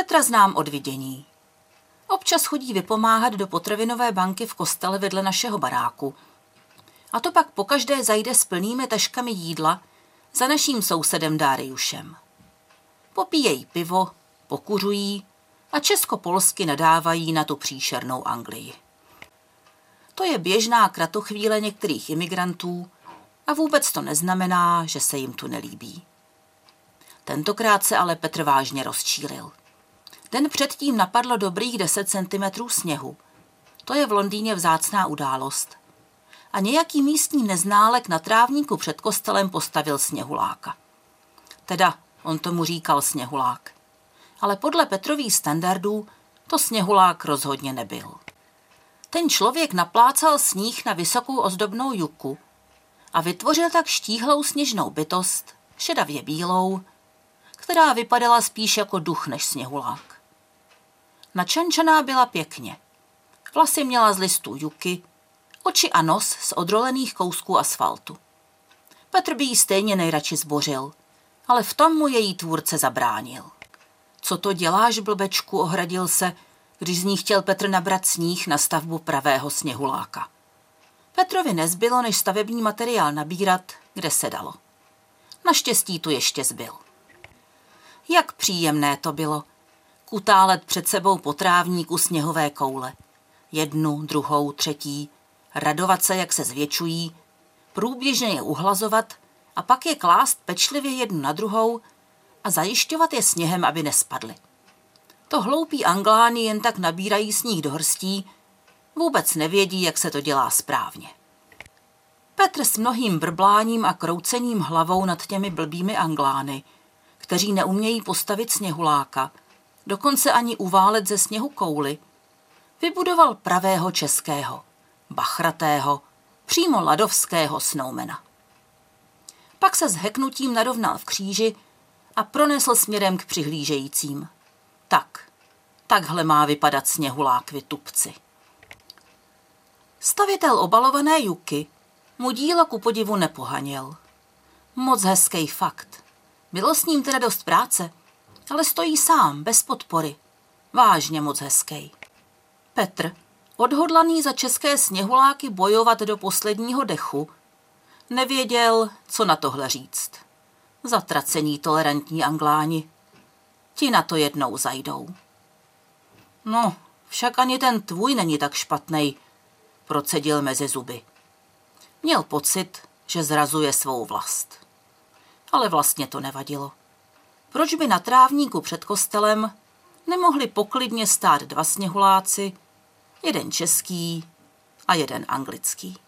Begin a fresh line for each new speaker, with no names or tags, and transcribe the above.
Petra znám od vidění. Občas chodí vypomáhat do potravinové banky v kostele vedle našeho baráku. A to pak pokaždé zajde s plnými taškami jídla za naším sousedem Dáriušem. Popíjejí pivo, pokuřují a česko-polsky nadávají na tu příšernou Anglii. To je běžná kratochvíle některých imigrantů a vůbec to neznamená, že se jim tu nelíbí. Tentokrát se ale Petr vážně rozčílil. Den předtím napadlo dobrých 10 cm sněhu. To je v Londýně vzácná událost. A nějaký místní neználek na trávníku před kostelem postavil sněhuláka. Teda, on tomu říkal sněhulák. Ale podle Petrových standardů to sněhulák rozhodně nebyl. Ten člověk naplácal sníh na vysokou ozdobnou juku a vytvořil tak štíhlou sněžnou bytost, šedavě bílou, která vypadala spíš jako duch než sněhulák. Načančaná byla pěkně. Vlasy měla z listů juky, oči a nos z odrolených kousků asfaltu. Petr by jí stejně nejradši zbořil, ale v tom mu její tvůrce zabránil. Co to děláš, blbečku, ohradil se, když z ní chtěl Petr nabrat sníh na stavbu pravého sněhuláka. Petrovi nezbylo, než stavební materiál nabírat, kde se dalo. Naštěstí tu ještě zbyl. Jak příjemné to bylo. Kutálet před sebou po trávníku sněhové koule. Jednu, druhou, třetí. Radovat se, jak se zvětšují. Průběžně je uhlazovat a pak je klást pečlivě jednu na druhou a zajišťovat je sněhem, aby nespadly. To hloupí anglány jen tak nabírají sníh do hrstí, vůbec nevědí, jak se to dělá správně. Petr s mnohým brbláním a kroucením hlavou nad těmi blbými anglány – kteří neumějí postavit sněhuláka, dokonce ani uválet ze sněhu kouly, vybudoval pravého českého, bachratého, přímo ladovského snoumena. Pak se s heknutím narovnal v kříži a pronesl směrem k přihlížejícím. Tak, takhle má vypadat sněhulák vytupci. Stavitel obalované juky mu dílo ku podivu nepohaněl. Moc hezký fakt. Bylo s ním teda dost práce, ale stojí sám, bez podpory. Vážně moc hezký. Petr, odhodlaný za české sněhuláky bojovat do posledního dechu, nevěděl, co na tohle říct. Zatracení tolerantní angláni. Ti na to jednou zajdou. No, však ani ten tvůj není tak špatnej, procedil mezi zuby. Měl pocit, že zrazuje svou vlast ale vlastně to nevadilo. Proč by na trávníku před kostelem nemohli poklidně stát dva sněhuláci, jeden český a jeden anglický?